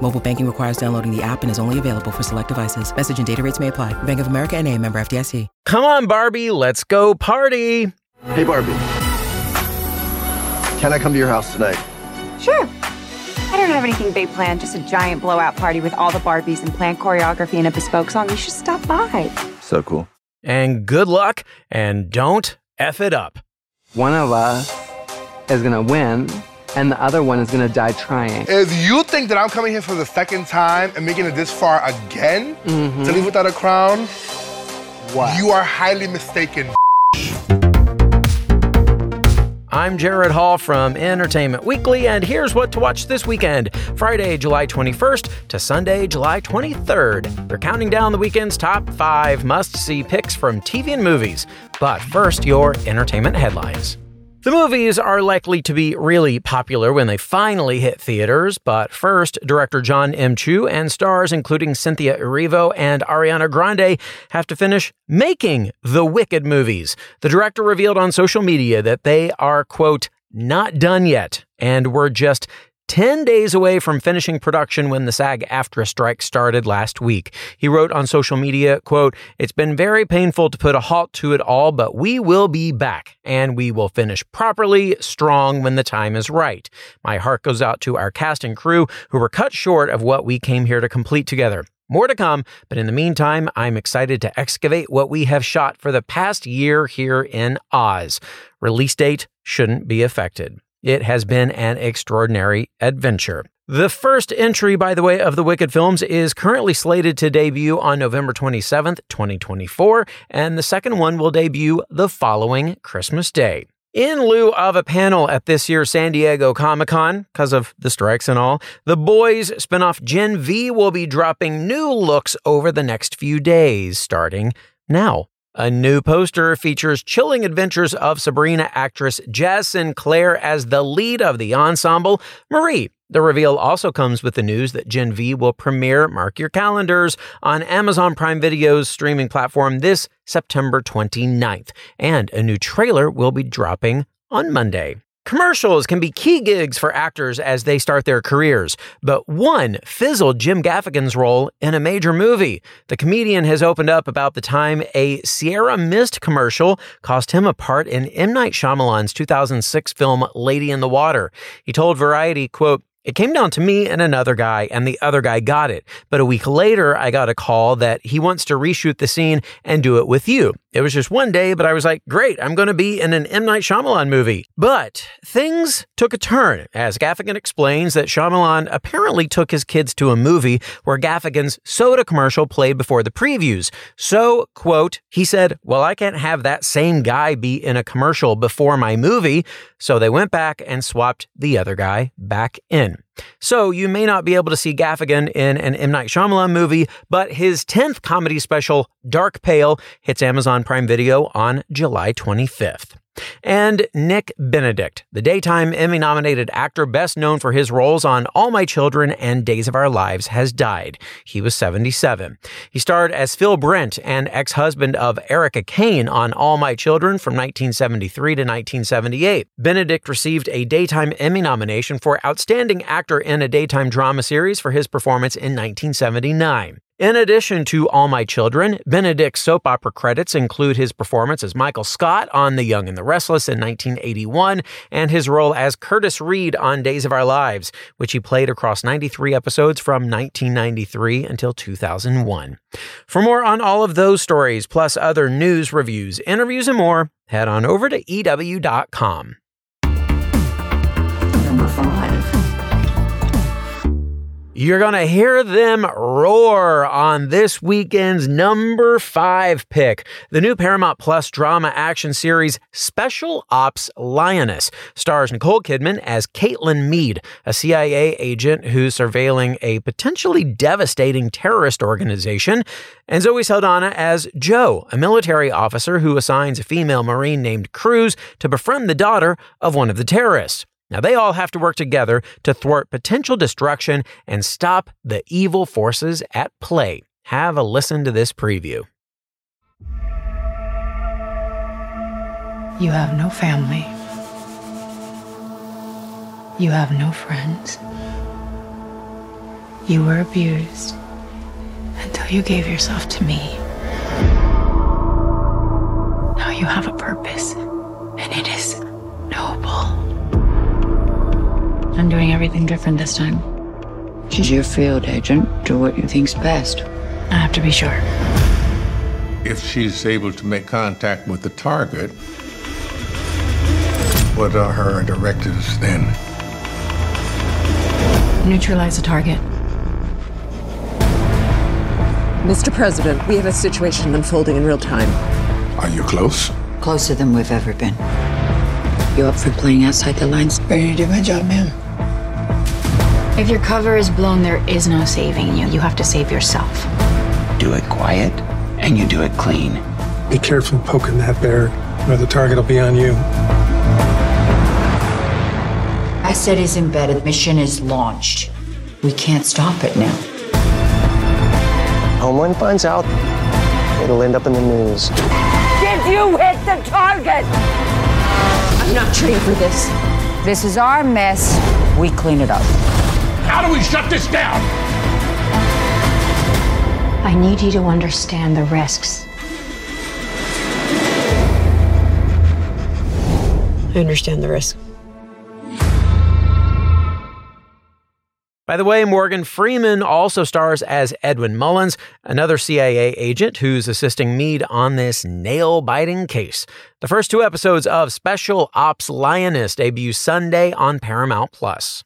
Mobile banking requires downloading the app and is only available for select devices. Message and data rates may apply. Bank of America and a member FDIC. Come on, Barbie, let's go party. Hey, Barbie. Can I come to your house tonight? Sure. I don't have anything big planned, just a giant blowout party with all the Barbies and planned choreography and a bespoke song. You should stop by. So cool. And good luck, and don't F it up. One of us is gonna win, and the other one is gonna die trying. If you think that I'm coming here for the second time and making it this far again Mhm. to leave without a crown, What? you are highly mistaken. I'm Gerrad Hall from Entertainment Weekly, and here's what to watch this weekend Friday, July 21st to Sunday, July 23rd. We're counting down the weekend's top five must see picks from TV and movies. But first, your entertainment headlines. The movies are likely to be really popular when they finally hit theaters, but first, director John M. Chu and stars including Cynthia Erivo and Ariana Grande have to finish making the Wicked movies. The director revealed on social media that they are, quote, not done yet, and were just 10 days away from finishing production when the SAG AFTRA strike started last week. He wrote on social media, quote, It's been very painful to put a halt to it all, but we will be back and we will finish properly, strong when the time is right. My heart goes out to our cast and crew who were cut short of what we came here to complete together. More to come, but in the meantime, I'm excited to excavate what we have shot for the past year here in Oz. Release date shouldn't be affected. It has been an extraordinary adventure. The first entry, by the way, of the Wicked films is currently slated to debut on November 27th, 2024, and the second one will debut the following Christmas Day. In lieu of a panel at this year's San Diego Comic Con, because of the strikes and all, the Boys spinoff Gen V will be dropping new looks over the next few days, starting now. A new poster features chilling adventures of Sabrina actress Jazz Sinclair as the lead of the ensemble, Marie. The reveal also comes with the news that Gen V will premiere, mark your calendars, on Amazon Prime Video's streaming platform this September 29th, and a new trailer will be dropping on Monday. Commercials can be key gigs for actors as they start their careers, but one fizzled Jim Gaffigan's role in a major movie. The comedian has opened up about the time a Sierra Mist commercial cost him a part in M. Night Shyamalan's 2006 film Lady in the Water. He told Variety, quote, it came down to me and another guy, and the other guy got it. But a week later, I got a call that he wants to reshoot the scene and do it with you. It was just one day, but I was like, great, I'm going to be in an M. Night Shyamalan movie. But things took a turn, as Gaffigan explains that Shyamalan apparently took his kids to a movie where Gaffigan's soda commercial played before the previews. So, quote, he said, well, I can't have that same guy be in a commercial before my movie. So they went back and swapped the other guy back in. So you may not be able to see Gaffigan in an M. Night Shyamalan movie, but his 10th comedy special, Dark Pale, hits Amazon Prime Video on July 25th. And Nick Benedict, the daytime Emmy nominated actor best known for his roles on All My Children and Days of Our Lives, has died. He was 77. He starred as Phil Brent, an ex husband of Erica Kane on All My Children from 1973 to 1978. Benedict received a daytime Emmy nomination for Outstanding Actor in a Daytime Drama Series for his performance in 1979. In addition to All My Children, Benedict's soap opera credits include his performance as Michael Scott on The Young and the Restless in 1981 and his role as Curtis Reed on Days of Our Lives, which he played across 93 episodes from 1993 until 2001. For more on all of those stories, plus other news, reviews, interviews, and more, head on over to EW.com. Number five. You're going to hear them roar on this weekend's number five pick, the new Paramount Plus drama action series Special Ops Lioness. Stars Nicole Kidman as Kaitlyn Meade, a CIA agent who's surveilling a potentially devastating terrorist organization, and Zoe Saldana as Joe, a military officer who assigns a female Marine named Cruz to befriend the daughter of one of the terrorists. Now, they all have to work together to thwart potential destruction and stop the evil forces at play. Have a listen to this preview. You have no family. You have no friends. You were abused until you gave yourself to me. Now you have a purpose, and it is noble. I'm doing everything different this time. She's your field agent. Do what you think's best. I have to be sure. If she's able to make contact with the target, what are her directives then? Neutralize the target. Mr. President, we have a situation unfolding in real time. Are you close? Closer than we've ever been. You up for playing outside the lines? Ready to do my job, ma'am? If your cover is blown, there is no saving you. You have to save yourself. Do it quiet, and you do it clean. Be careful poking that bear, or the target will be on you. Asset is embedded. Mission is launched. We can't stop it now. Homeland finds out, it'll end up in the news. Did you hit the target? I'm not trained for this. This is our mess. We clean it up. How do we shut this down? I need you to understand the risks. I understand the risk. By the way, Morgan Freeman also stars as Edwin Mullins, another CIA agent who's assisting Meade on this nail biting case. The first two episodes of Special Ops Lioness debut Sunday on Paramount Plus.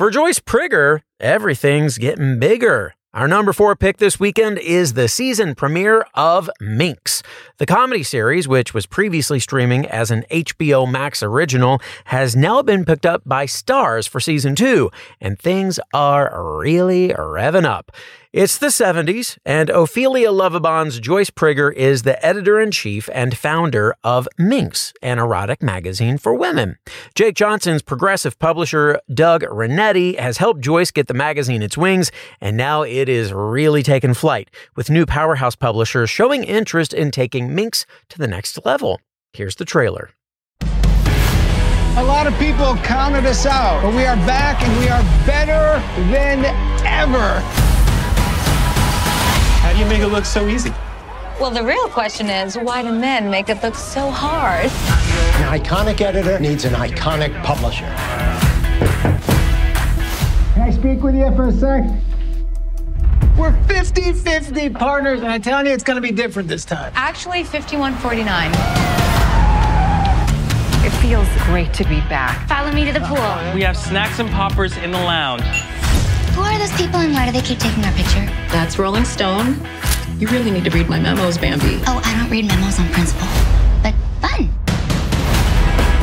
For Joyce Prigger, everything's getting bigger. Our number four pick this weekend is the season premiere of Minx. The comedy series, which was previously streaming as an HBO Max original, has now been picked up by Starz for season two, and things are really revving up. It's the 70s, and Ophelia Lovibond's Joyce Prigger is the editor in chief and founder of Minx, an erotic magazine for women. Jake Johnson's progressive publisher, Doug Renetti, has helped Joyce get the magazine its wings, and now it is really taking flight, with new powerhouse publishers showing interest in taking Minx to the next level. Here's the trailer. A lot of people counted us out, but we are back and we are better than ever. How do you make it look so easy? Well, the real question is why do men make it look so hard? An iconic editor needs an iconic publisher. Can I speak with you for a sec? We're 50 50 partners, and I'm telling you, it's going to be different this time. Actually, 5149. It feels great to be back. Follow me to the pool. We have snacks and poppers in the lounge. Who are those people and why do they keep taking our picture? That's Rolling Stone. You really need to read my memos, Bambi. Oh, I don't read memos on principle. But fun.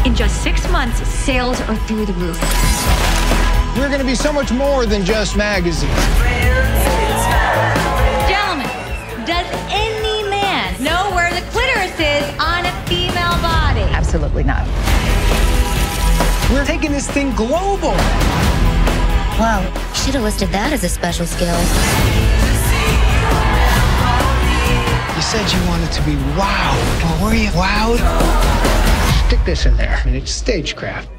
In just six months, sales are through the roof. We're going to be so much more than just magazines. Gentlemen, does any man know where the clitoris is on a female body? Absolutely not. We're taking this thing global. Wow, should have listed that as a special skill. You said you wanted to be wowed. Well, were you wowed? Stick this in there. I mean, it's stagecraft.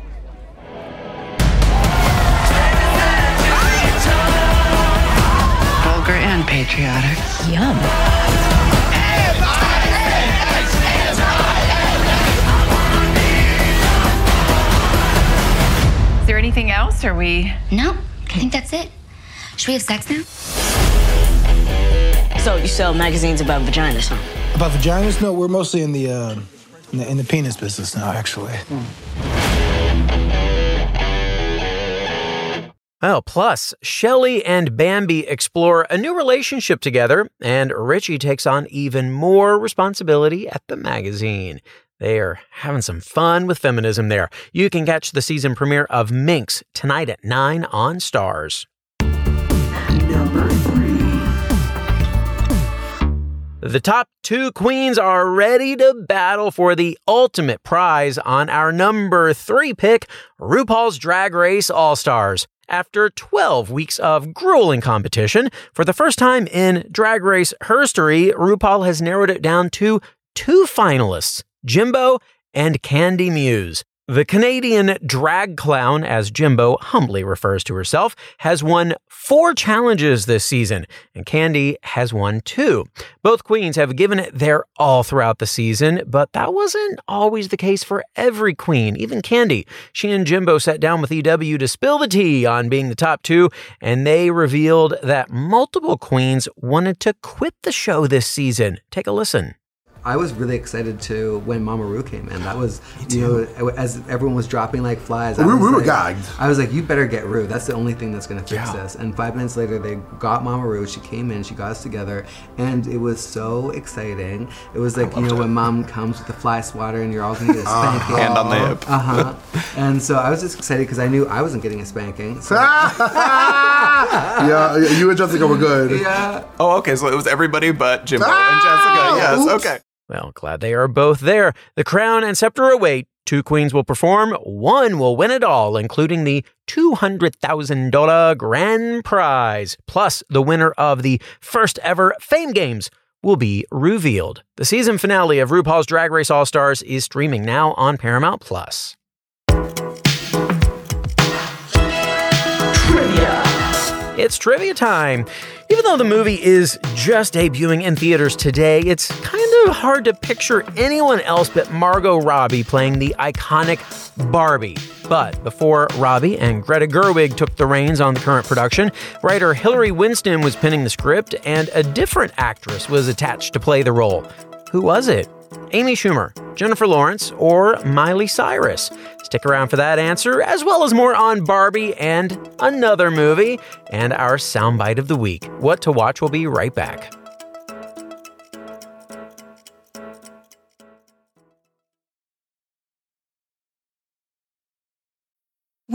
Vulgar and patriotic. Yum. Is there anything else? Are we? No, I think that's it. Should we have sex now? So you sell magazines about vaginas, huh? About vaginas? No, we're mostly in the uh, in, the, in the penis business now, actually. Mm. Well, plus, Shelly and Bambi explore a new relationship together, and Richie takes on even more responsibility at the magazine. They are having some fun with feminism there. You can catch the season premiere of Minx tonight at 9 on Starz. Number three. The top two queens are ready to battle for the ultimate prize on our number three pick, RuPaul's Drag Race All Stars. After 12 weeks of grueling competition, for the first time in Drag Race history, RuPaul has narrowed it down to two finalists, Jimbo and Candy Muse. The Canadian drag clown, as Jimbo humbly refers to herself, has won four challenges this season, and Candy has won two. Both queens have given it their all throughout the season, but that wasn't always the case for every queen, even Candy. She and Jimbo sat down with EW to spill the tea on being the top two, and they revealed that multiple queens wanted to quit the show this season. Take a listen. I was really excited to when Mama Ru came in. That was, you know, as everyone was dropping like flies. I We- was we were like, gagged. I was like, you better get Ru. That's the only thing that's going to fix Yeah. this. And five minutes later, they got Mama Ru. She came in, she got us together, and it was so exciting. It was like, you know, when mom comes with the fly swatter and you're all going to get a Uh-huh. spanking. Hand on the hip. Uh huh. and so I was just excited because I knew I wasn't getting a spanking. So. yeah, you and Jessica were good. Yeah. Oh, okay. So it was everybody but Jimbo Ah! and Jessica. Yes. Oops. Okay. Well, glad they are both there. The crown and scepter await. Two queens will perform. One will win it all, including the $200,000 grand prize. Plus, the winner of the first ever Fame Games will be revealed. The season finale of RuPaul's Drag Race All Stars is streaming now on Paramount Plus. It's trivia time. Even though the movie is just debuting in theaters today, it's kind of hard to picture anyone else but Margot Robbie playing the iconic Barbie. But before Robbie and Greta Gerwig took the reins on the current production, writer Hilary Winston was penning the script and a different actress was attached to play the role. Who was it? Amy Schumer, Jennifer Lawrence, or Miley Cyrus? Stick around for that answer, as well as more on Barbie and another movie, and our soundbite of the week. What to watch will be right back.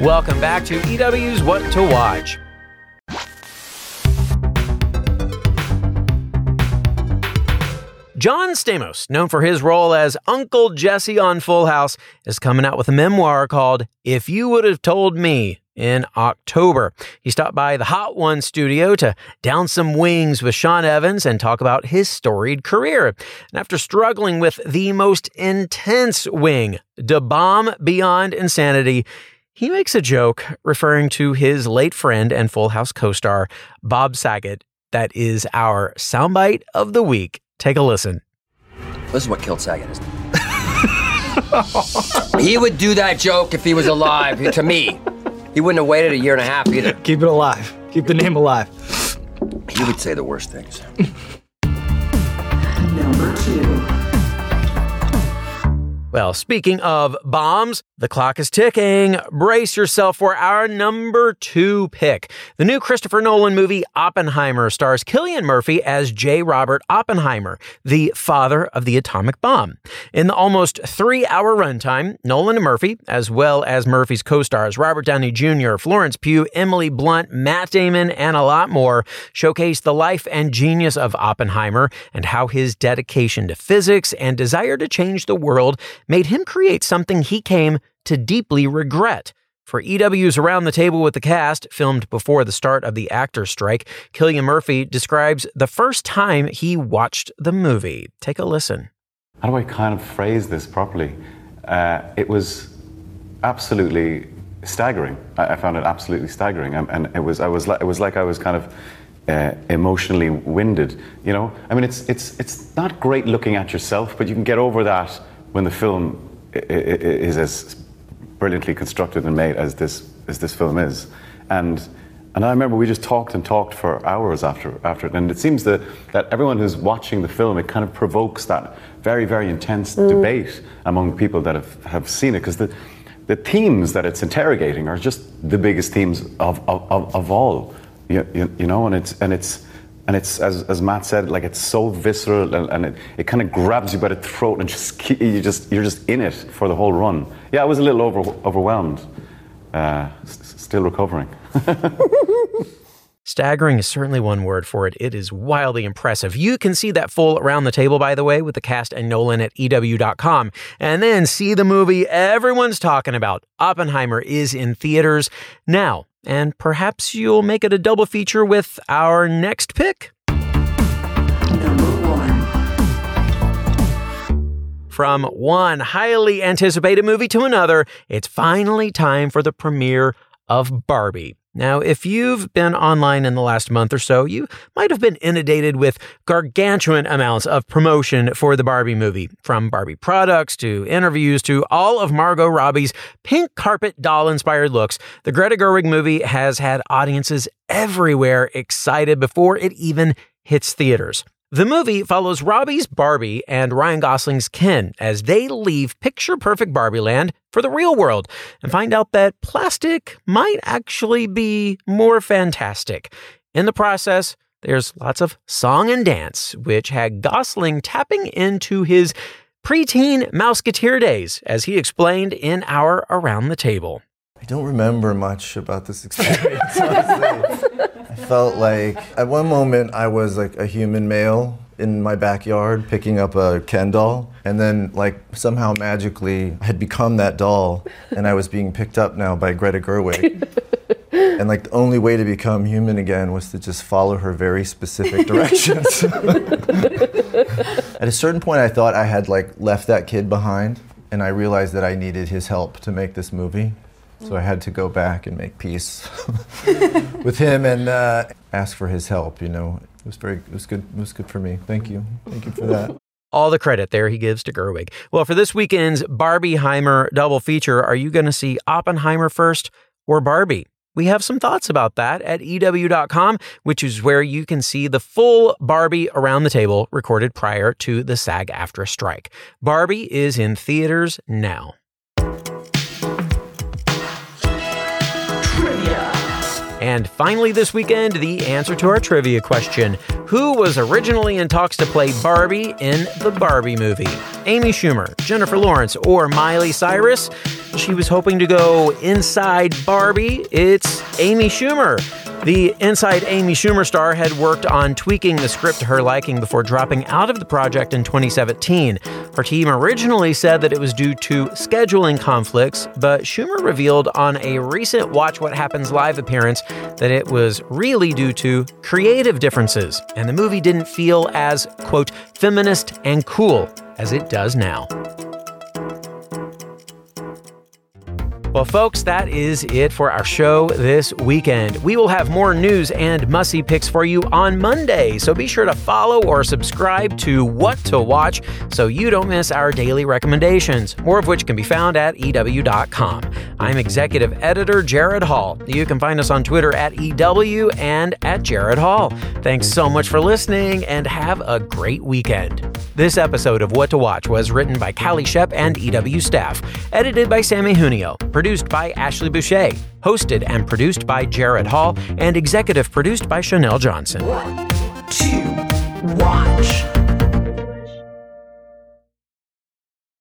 Welcome back to EW's What to Watch. John Stamos, known for his role as Uncle Jesse on Full House, is coming out with a memoir called If You Would Have Told Me in October. He stopped by the Hot One studio to down some wings with Sean Evans and talk about his storied career. And after struggling with the most intense wing, Da Bomb Beyond Insanity, he makes a joke referring to his late friend and Full House co star, Bob Saget. That is our soundbite of the week. Take a listen. This is what killed Saget. Isn't it? he would do that joke if he was alive. To me, he wouldn't have waited a year and a half either. Keep it alive. Keep the name alive. He would say the worst things. Number two. Well, speaking of bombs, the clock is ticking. Brace yourself for our number two pick. The new Christopher Nolan movie Oppenheimer stars Cillian Murphy as J. Robert Oppenheimer, the father of the atomic bomb. In the almost three hour runtime, Nolan and Murphy, as well as Murphy's co stars Robert Downey Jr., Florence Pugh, Emily Blunt, Matt Damon, and a lot more, showcase the life and genius of Oppenheimer and how his dedication to physics and desire to change the world made him create something he came to deeply regret. For EW's Around the Table with the Cast, filmed before the start of the actor's strike, Cillian Murphy describes the first time he watched the movie. Take a listen. How do I kind of phrase this properly? uh, it was absolutely staggering. I, I found it absolutely staggering, and, and it was I was like, it was like I was kind of uh, emotionally winded. You know, I mean, it's it's it's not great looking at yourself, but you can get over that when the film is as brilliantly constructed and made as this as this film is, and. And I remember we just talked and talked for hours after after it, and it seems that, that everyone who's watching the film, it kind of provokes that very very intense mm. debate among people that have, have seen it, because the the themes that it's interrogating are just the biggest themes of, of, of, of all. You, you, you know and it's and it's and it's as, as Matt said like it's so visceral and, and it, it kind of grabs you by the throat and just you just you're just in it for the whole run. Yeah I was a little over, overwhelmed uh, s- still recovering Staggering is certainly one word for it. It is wildly impressive. You can see that full around the table, by the way, with the cast and Nolan at EW.com. And then see the movie everyone's talking about. Oppenheimer is in theaters now. And perhaps you'll make it a double feature with our next pick. Number one. From one highly anticipated movie to another, it's finally time for the premiere of Barbie. Now, if you've been online in the last month or so, you might have been inundated with gargantuan amounts of promotion for the Barbie movie. From Barbie products to interviews to all of Margot Robbie's pink carpet doll inspired looks, the Greta Gerwig movie has had audiences everywhere excited before it even hits theaters. The movie follows Robbie's Barbie and Ryan Gosling's Ken as they leave picture perfect Barbie land for the real world and find out that plastic might actually be more fantastic. In the process, there's lots of song and dance, which had Gosling tapping into his preteen Mouseketeer days, as he explained in our Around the Table. I don't remember much about this experience. I felt like at one moment I was like a human male in my backyard picking up a Ken doll, and then like somehow magically I had become that doll, and I was being picked up now by Greta Gerwig. And like the only way to become human again was to just follow her very specific directions. At a certain point, I thought I had like left that kid behind, and I realized that I needed his help to make this movie. So I had to go back and make peace with him and uh, ask for his help. You know, it was very, it was good. It was good for me. Thank you, thank you for that. All the credit there he gives to Gerwig. Well, for this weekend's Barbieheimer double feature, are you going to see Oppenheimer first or Barbie? We have some thoughts about that at EW.com, which is where you can see the full Barbie around the table recorded prior to the SAG AFTRA strike. Barbie is in theaters now. And finally, this weekend, the answer to our trivia question Who was originally in talks to play Barbie in the Barbie movie? Amy Schumer, Jennifer Lawrence, or Miley Cyrus? She was hoping to go inside Barbie. It's Amy Schumer. The Inside Amy Schumer star had worked on tweaking the script to her liking before dropping out of the project in 2017. Her team originally said that it was due to scheduling conflicts, but Schumer revealed on a recent Watch What Happens Live appearance that it was really due to creative differences, and the movie didn't feel as, quote, feminist and cool as it does now. Well, folks, that is it for our show this weekend. We will have more news and must see picks for you on Monday, so be sure to follow or subscribe to What to Watch so you don't miss our daily recommendations, more of which can be found at EW.com. I'm executive editor Gerrad Hall. You can find us on Twitter at EW and at Gerrad Hall. Thanks so much for listening and have a great weekend. This episode of What to Watch was written by Calie Schepp and EW staff, edited by Samee Junio, produced by Ashley Boucher, hosted and produced by Gerrad Hall, and executive produced by Chanelle Johnson. Two, watch.